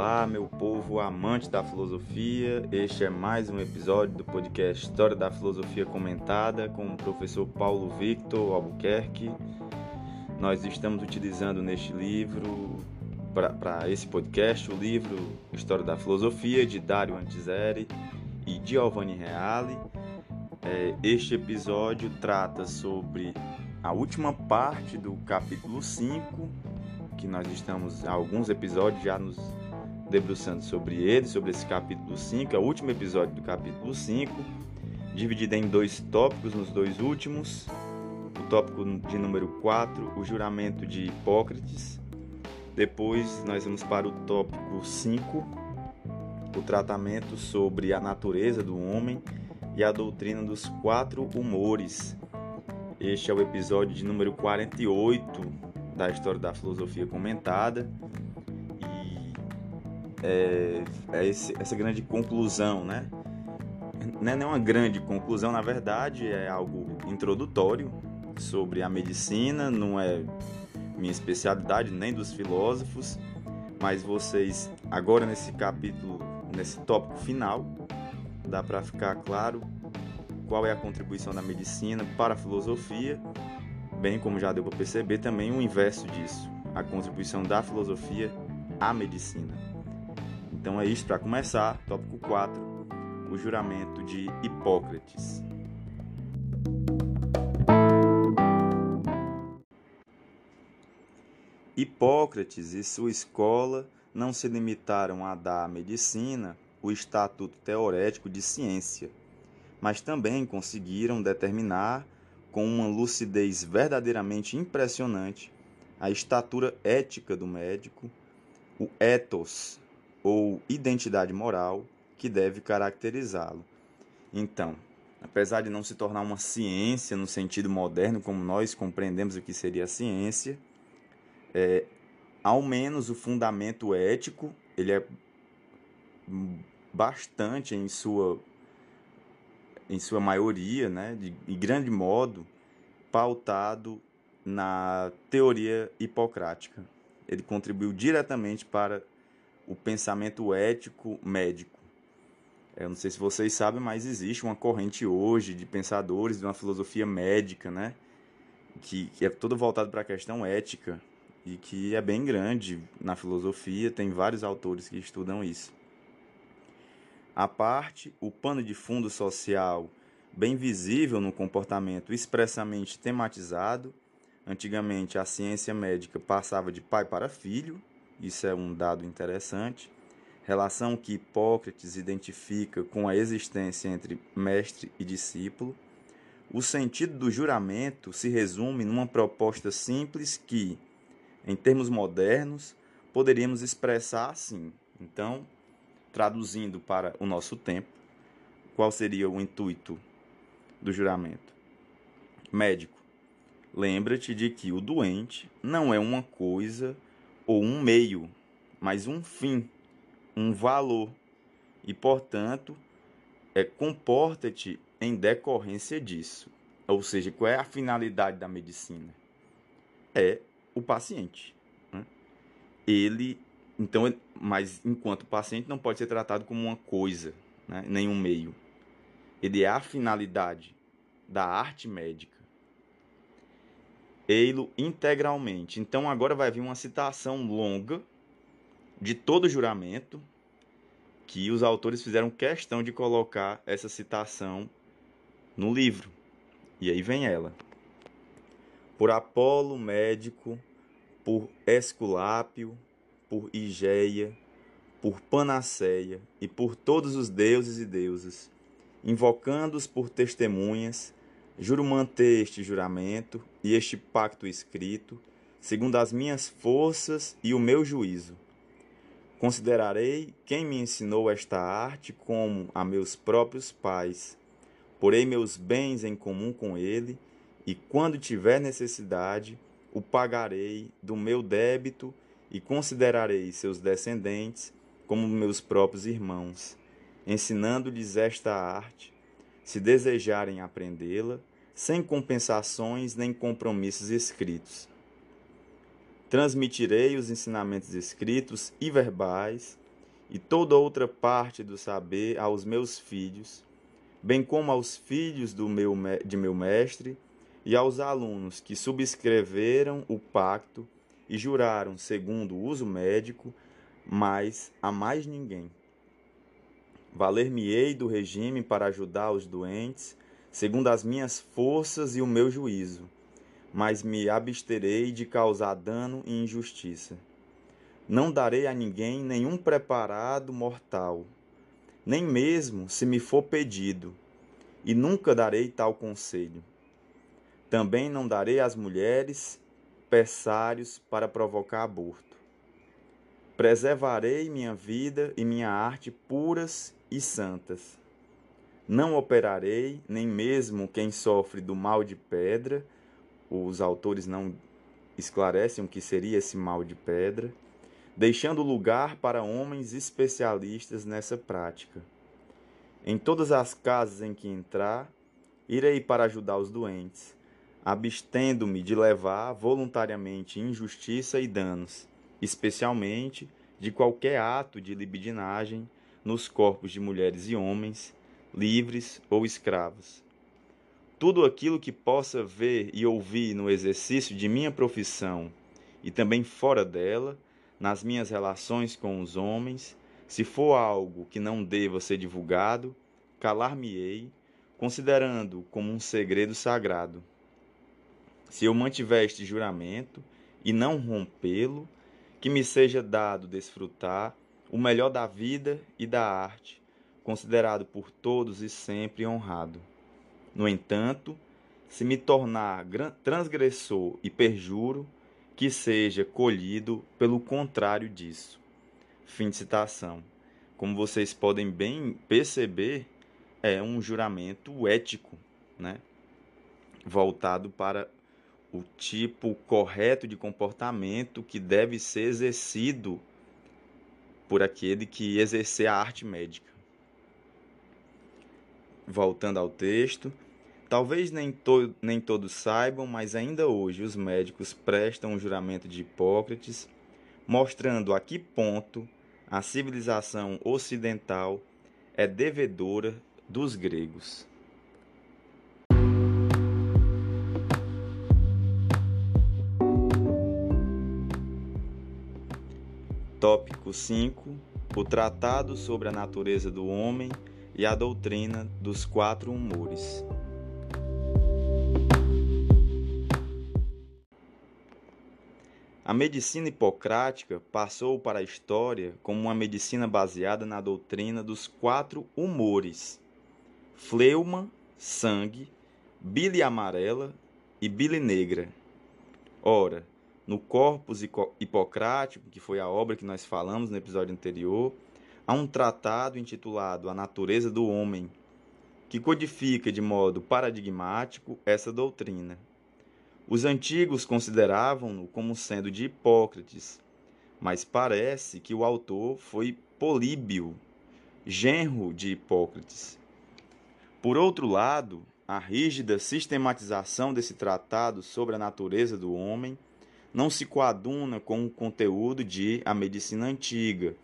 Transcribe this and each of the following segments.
Olá, meu povo amante da filosofia. Este é mais um episódio do podcast História da Filosofia Comentada com o professor Paulo Victor Albuquerque. Nós estamos utilizando neste livro, para esse podcast, o livro História da Filosofia de Dario Antiseri e Giovanni Reale. É, este episódio trata sobre a última parte do capítulo 5 que nós estamos alguns episódios já nos debruçando sobre ele, sobre esse capítulo 5, é o último episódio do capítulo 5, dividido em dois tópicos nos dois últimos. O tópico de número 4, o juramento de Hipócrates. Depois nós vamos para o tópico 5, o tratamento sobre a natureza do homem e a doutrina dos quatro humores. Este é o episódio de número 48 da história da filosofia comentada é, é esse, essa grande conclusão, né? Não é nenhuma grande conclusão, na verdade, é algo introdutório sobre a medicina, não é minha especialidade nem dos filósofos, mas vocês agora nesse capítulo, nesse tópico final, dá para ficar claro qual é a contribuição da medicina para a filosofia bem como já deu para perceber também o inverso disso, a contribuição da filosofia à medicina. Então é isso para começar, tópico 4, o juramento de Hipócrates. Hipócrates e sua escola não se limitaram a dar à medicina o estatuto teorético de ciência, mas também conseguiram determinar com uma lucidez verdadeiramente impressionante, a estatura ética do médico, o ethos ou identidade moral que deve caracterizá-lo. Então, apesar de não se tornar uma ciência no sentido moderno como nós compreendemos o que seria a ciência, é, ao menos o fundamento ético ele é bastante em sua em sua maioria, né, de, de grande modo, pautado na teoria hipocrática. Ele contribuiu diretamente para o pensamento ético médico. Eu não sei se vocês sabem, mas existe uma corrente hoje de pensadores de uma filosofia médica, né? Que, que é todo voltado para a questão ética e que é bem grande na filosofia, tem vários autores que estudam isso. A parte, o pano de fundo social bem visível no comportamento expressamente tematizado. Antigamente a ciência médica passava de pai para filho, isso é um dado interessante. Relação que Hipócrates identifica com a existência entre mestre e discípulo. O sentido do juramento se resume numa proposta simples que, em termos modernos, poderíamos expressar assim. Então, traduzindo para o nosso tempo, qual seria o intuito do juramento? Médico, lembra-te de que o doente não é uma coisa ou um meio, mas um fim, um valor, e portanto, é, comporta-te em decorrência disso. Ou seja, qual é a finalidade da medicina? É o paciente. Né? Ele então, mas enquanto paciente não pode ser tratado como uma coisa, né? nenhum meio. Ele é a finalidade da arte médica. Ei-lo integralmente. Então agora vai vir uma citação longa de todo o juramento que os autores fizeram questão de colocar essa citação no livro. E aí vem ela. Por Apolo, médico, por Esculápio, por Igeia, por Panaceia e por todos os deuses e deusas, invocando-os por testemunhas, juro manter este juramento e este pacto escrito, segundo as minhas forças e o meu juízo. Considerarei quem me ensinou esta arte como a meus próprios pais. Porei meus bens em comum com ele, e quando tiver necessidade, o pagarei do meu débito e considerarei seus descendentes como meus próprios irmãos, ensinando-lhes esta arte, se desejarem aprendê-la, sem compensações nem compromissos escritos. Transmitirei os ensinamentos escritos e verbais e toda outra parte do saber aos meus filhos, bem como aos filhos do meu, de meu mestre e aos alunos que subscreveram o pacto e juraram, segundo o uso médico, mas a mais ninguém. Valer-me-ei do regime para ajudar os doentes, segundo as minhas forças e o meu juízo, mas me absterei de causar dano e injustiça. Não darei a ninguém nenhum preparado mortal, nem mesmo se me for pedido, e nunca darei tal conselho. Também não darei às mulheres pessários para provocar aborto. Preservarei minha vida e minha arte puras e santas. Não operarei nem mesmo quem sofre do mal de pedra. Os autores não esclarecem o que seria esse mal de pedra, deixando lugar para homens especialistas nessa prática. Em todas as casas em que entrar, irei para ajudar os doentes, abstendo-me de levar voluntariamente injustiça e danos, especialmente de qualquer ato de libidinagem nos corpos de mulheres e homens, livres ou escravos. Tudo aquilo que possa ver e ouvir no exercício de minha profissão e também fora dela, nas minhas relações com os homens, se for algo que não deva ser divulgado, calar-me-ei, considerando como um segredo sagrado. Se eu mantiver este juramento e não rompê-lo, que me seja dado desfrutar o melhor da vida e da arte, considerado por todos e sempre honrado. No entanto, se me tornar transgressor e perjuro, que seja colhido pelo contrário disso. Fim de citação. Como vocês podem bem perceber, é um juramento ético, né? Voltado para o tipo correto de comportamento que deve ser exercido por aquele que exercer a arte médica. Voltando ao texto, talvez nem, to nem todos saibam, mas ainda hoje os médicos prestam o juramento de Hipócrates, mostrando a que ponto a civilização ocidental é devedora dos gregos. Tópico 5: O Tratado sobre a Natureza do Homem e a Doutrina dos Quatro Humores. A medicina hipocrática passou para a história como uma medicina baseada na doutrina dos quatro humores: fleuma, sangue, bile amarela e bile negra. Ora, no Corpus Hipocrático, que foi a obra que nós falamos no episódio anterior, há um tratado intitulado A Natureza do Homem, que codifica de modo paradigmático essa doutrina. Os antigos consideravam-no como sendo de Hipócrates, mas parece que o autor foi Políbio, genro de Hipócrates. Por outro lado, a rígida sistematização desse tratado sobre a natureza do homem não se coaduna com o conteúdo de A Medicina Antiga.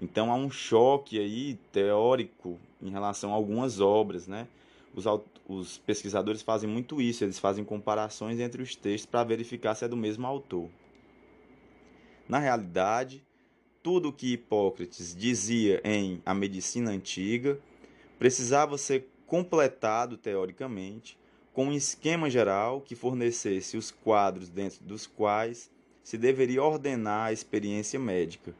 Então há um choque aí teórico em relação a algumas obras, né? os, os pesquisadores fazem muito isso, eles fazem comparações entre os textos para verificar se é do mesmo autor. Na realidade, tudo o que Hipócrates dizia em A Medicina Antiga precisava ser completado teoricamente com um esquema geral que fornecesse os quadros dentro dos quais se deveria ordenar a experiência médica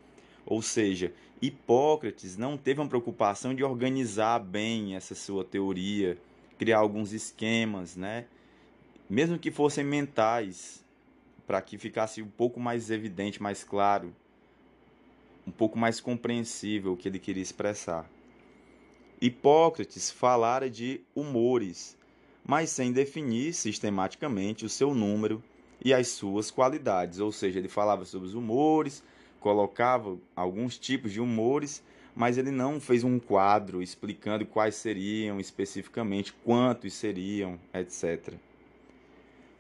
ou seja, Hipócrates não teve uma preocupação de organizar bem essa sua teoria, criar alguns esquemas, né? Mesmo que fossem mentais, para que ficasse um pouco mais evidente, mais claro, um pouco mais compreensível o que ele queria expressar. Hipócrates falara de humores, mas sem definir sistematicamente o seu número e as suas qualidades, ou seja, ele falava sobre os humores, colocava alguns tipos de humores, mas ele não fez um quadro explicando quais seriam especificamente, quantos seriam, etc.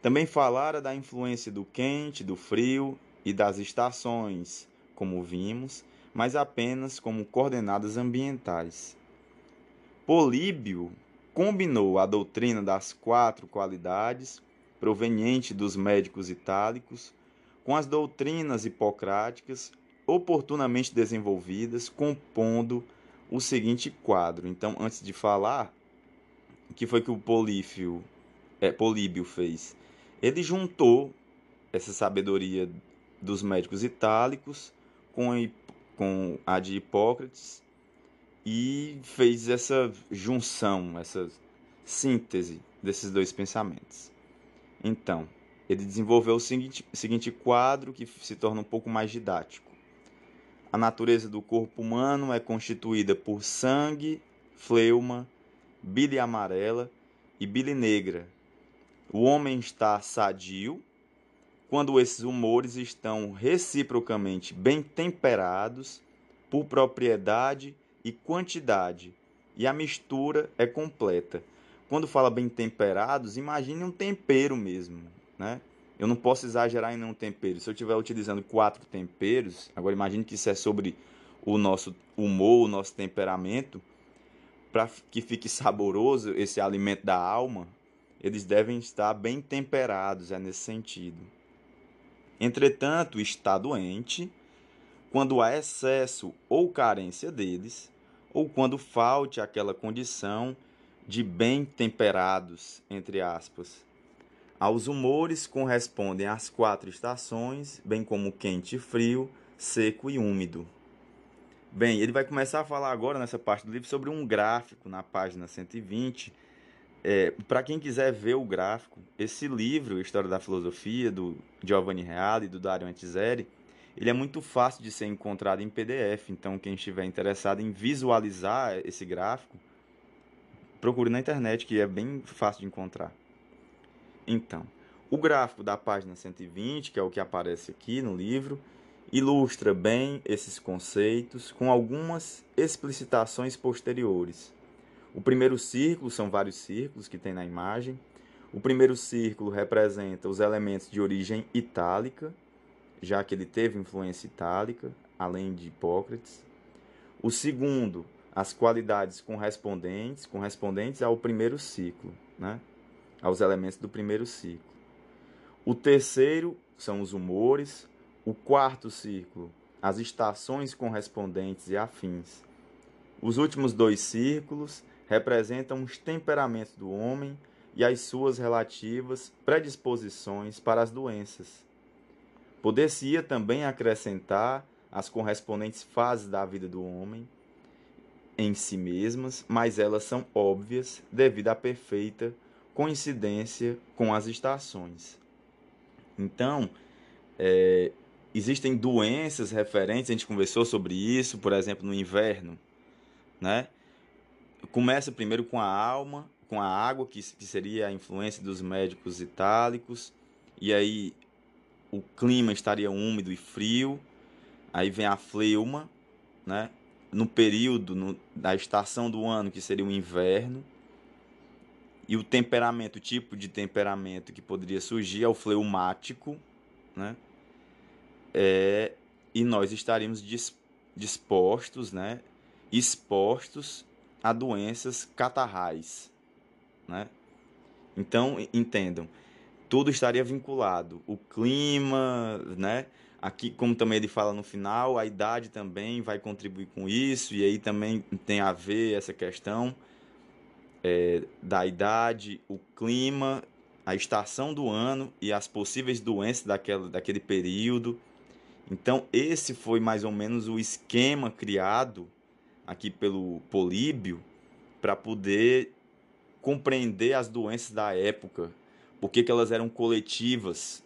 Também falara da influência do quente, do frio e das estações, como vimos, mas apenas como coordenadas ambientais. Políbio combinou a doutrina das quatro qualidades, proveniente dos médicos itálicos, com as doutrinas hipocráticas oportunamente desenvolvidas, compondo o seguinte quadro. Então, antes de falar, o que foi que o Polífio, é, Políbio fez? Ele juntou essa sabedoria dos médicos itálicos com, com a de Hipócrates e fez essa junção, essa síntese desses dois pensamentos. Então, ele desenvolveu o seguinte, seguinte quadro que se torna um pouco mais didático. A natureza do corpo humano é constituída por sangue, fleuma, bile amarela e bile negra. O homem está sadio quando esses humores estão reciprocamente bem temperados por propriedade e quantidade, e a mistura é completa. Quando fala bem temperados, imagine um tempero mesmo, né? Eu não posso exagerar em nenhum tempero. Se eu estiver utilizando quatro temperos, agora imagine que isso é sobre o nosso humor, o nosso temperamento, para que fique saboroso esse alimento da alma, eles devem estar bem temperados, é nesse sentido. Entretanto, está doente quando há excesso ou carência deles, ou quando falte aquela condição de bem temperados, entre aspas. Aos humores correspondem as quatro estações, bem como quente e frio, seco e úmido. Bem, ele vai começar a falar agora nessa parte do livro sobre um gráfico na página 120. É, Para quem quiser ver o gráfico, esse livro, História da Filosofia, do Giovanni Reale e do Dario Antiseri, ele é muito fácil de ser encontrado em PDF, então quem estiver interessado em visualizar esse gráfico, procure na internet, que é bem fácil de encontrar. Então, o gráfico da página 120, que é o que aparece aqui no livro, ilustra bem esses conceitos com algumas explicitações posteriores. O primeiro círculo são vários círculos que tem na imagem. O primeiro círculo representa os elementos de origem itálica, já que ele teve influência itálica, além de Hipócrates. O segundo, as qualidades correspondentes, correspondentes ao primeiro ciclo, né? Aos elementos do primeiro ciclo. O terceiro são os humores. O quarto círculo, as estações correspondentes e afins. Os últimos dois círculos representam os temperamentos do homem e as suas relativas predisposições para as doenças. Poder-se-ia também acrescentar as correspondentes fases da vida do homem em si mesmas, mas elas são óbvias devido à perfeita coincidência com as estações. Então, é, existem doenças referentes, a gente conversou sobre isso, por exemplo, no inverno, né? Começa primeiro com a alma, com a água, que, que seria a influência dos médicos itálicos, e aí o clima estaria úmido e frio, aí vem a fleuma, né? no período no, da estação do ano, que seria o inverno, e o temperamento, o tipo de temperamento que poderia surgir é o fleumático, né? É, e nós estaríamos dispostos, né? expostos a doenças catarrais, né? Então, entendam, tudo estaria vinculado. O clima, né? Aqui, como também ele fala no final, a idade também vai contribuir com isso, e aí também tem a ver essa questão é, da idade, o clima, a estação do ano e as possíveis doenças daquela, daquele período. Então, esse foi mais ou menos o esquema criado aqui pelo Políbio para poder compreender as doenças da época por que, elas eram coletivas.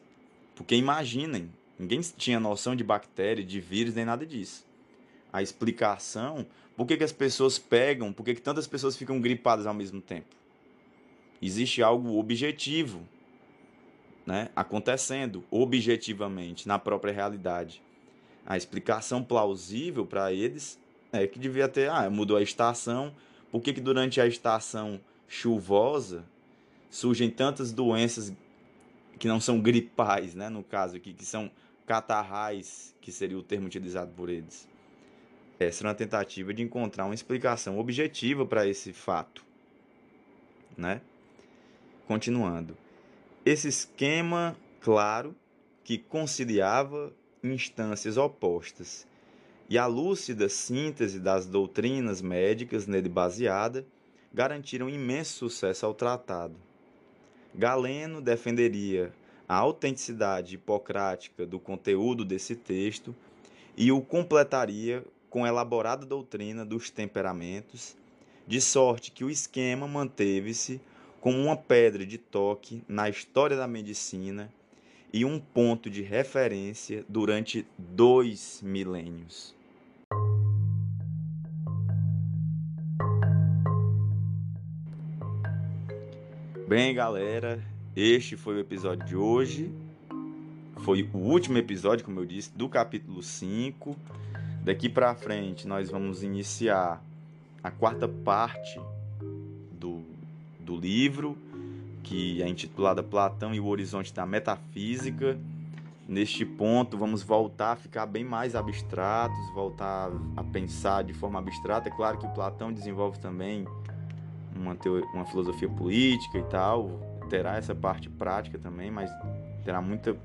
Porque imaginem, ninguém tinha noção de bactéria, de vírus, nem nada disso. A explicação, por que, que as pessoas pegam, por que, que tantas pessoas ficam gripadas ao mesmo tempo? Existe algo objetivo né, acontecendo objetivamente na própria realidade. A explicação plausível para eles é que devia ter, ah, mudou a estação, por que, que durante a estação chuvosa surgem tantas doenças que não são gripais, né, no caso aqui, que são catarrais, que seria o termo utilizado por eles. Essa era uma tentativa de encontrar uma explicação objetiva para esse fato, né? Continuando. Esse esquema, claro, que conciliava instâncias opostas e a lúcida síntese das doutrinas médicas nele baseada garantiram imenso sucesso ao tratado. Galeno defenderia a autenticidade hipocrática do conteúdo desse texto e o completaria com elaborada doutrina dos temperamentos, de sorte que o esquema manteve-se como uma pedra de toque na história da medicina e um ponto de referência durante dois milênios. Bem, galera, este foi o episódio de hoje. Foi o último episódio, como eu disse, do capítulo 5. Daqui para frente, nós vamos iniciar a quarta parte do, do livro, que é intitulada Platão e o Horizonte da Metafísica. Neste ponto, vamos voltar a ficar bem mais abstratos, voltar a pensar de forma abstrata. É claro que Platão desenvolve também uma, teoria, uma filosofia política e tal, terá essa parte prática também, mas terá muita,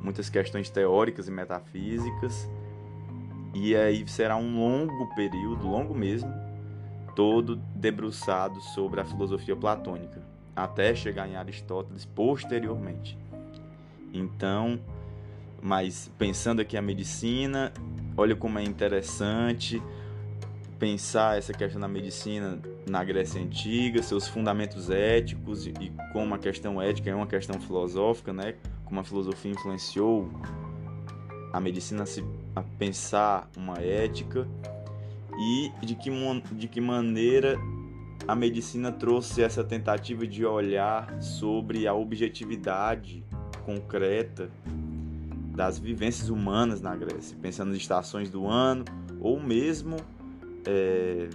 muitas questões teóricas e metafísicas. E aí será um longo período, longo mesmo, todo debruçado sobre a filosofia platônica, até chegar em Aristóteles posteriormente. Então, mas pensando aqui a medicina, olha como é interessante pensar essa questão da medicina na Grécia Antiga, seus fundamentos éticos e, como a questão ética é uma questão filosófica, né? Como a filosofia influenciou a medicina se, a pensar uma ética e de que, de que maneira a medicina trouxe essa tentativa de olhar sobre a objetividade concreta das vivências humanas na Grécia, pensando nas estações do ano ou mesmo é,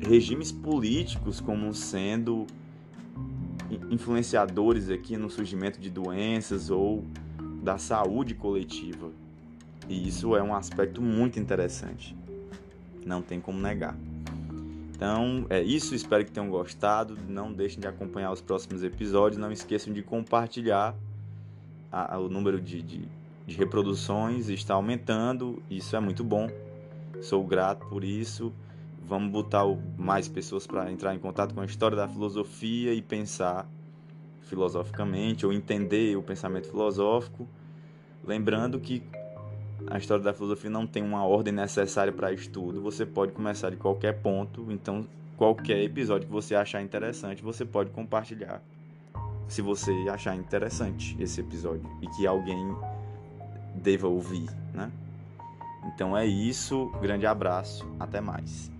regimes políticos como sendo influenciadores aqui no surgimento de doenças ou da saúde coletiva. E isso é um aspecto muito interessante. Não tem como negar. Então, é isso. Espero que tenham gostado. Não deixem de acompanhar os próximos episódios. Não esqueçam de compartilhar. A, a, o número de, de, de reproduções está aumentando. Isso é muito bom. Sou grato por isso. Vamos botar mais pessoas para entrar em contato com a história da filosofia e pensar filosoficamente ou entender o pensamento filosófico. Lembrando que a história da filosofia não tem uma ordem necessária para estudo, você pode começar de qualquer ponto, então qualquer episódio que você achar interessante, você pode compartilhar. Se você achar interessante esse episódio e que alguém deva ouvir, né? Então é isso, grande abraço, até mais.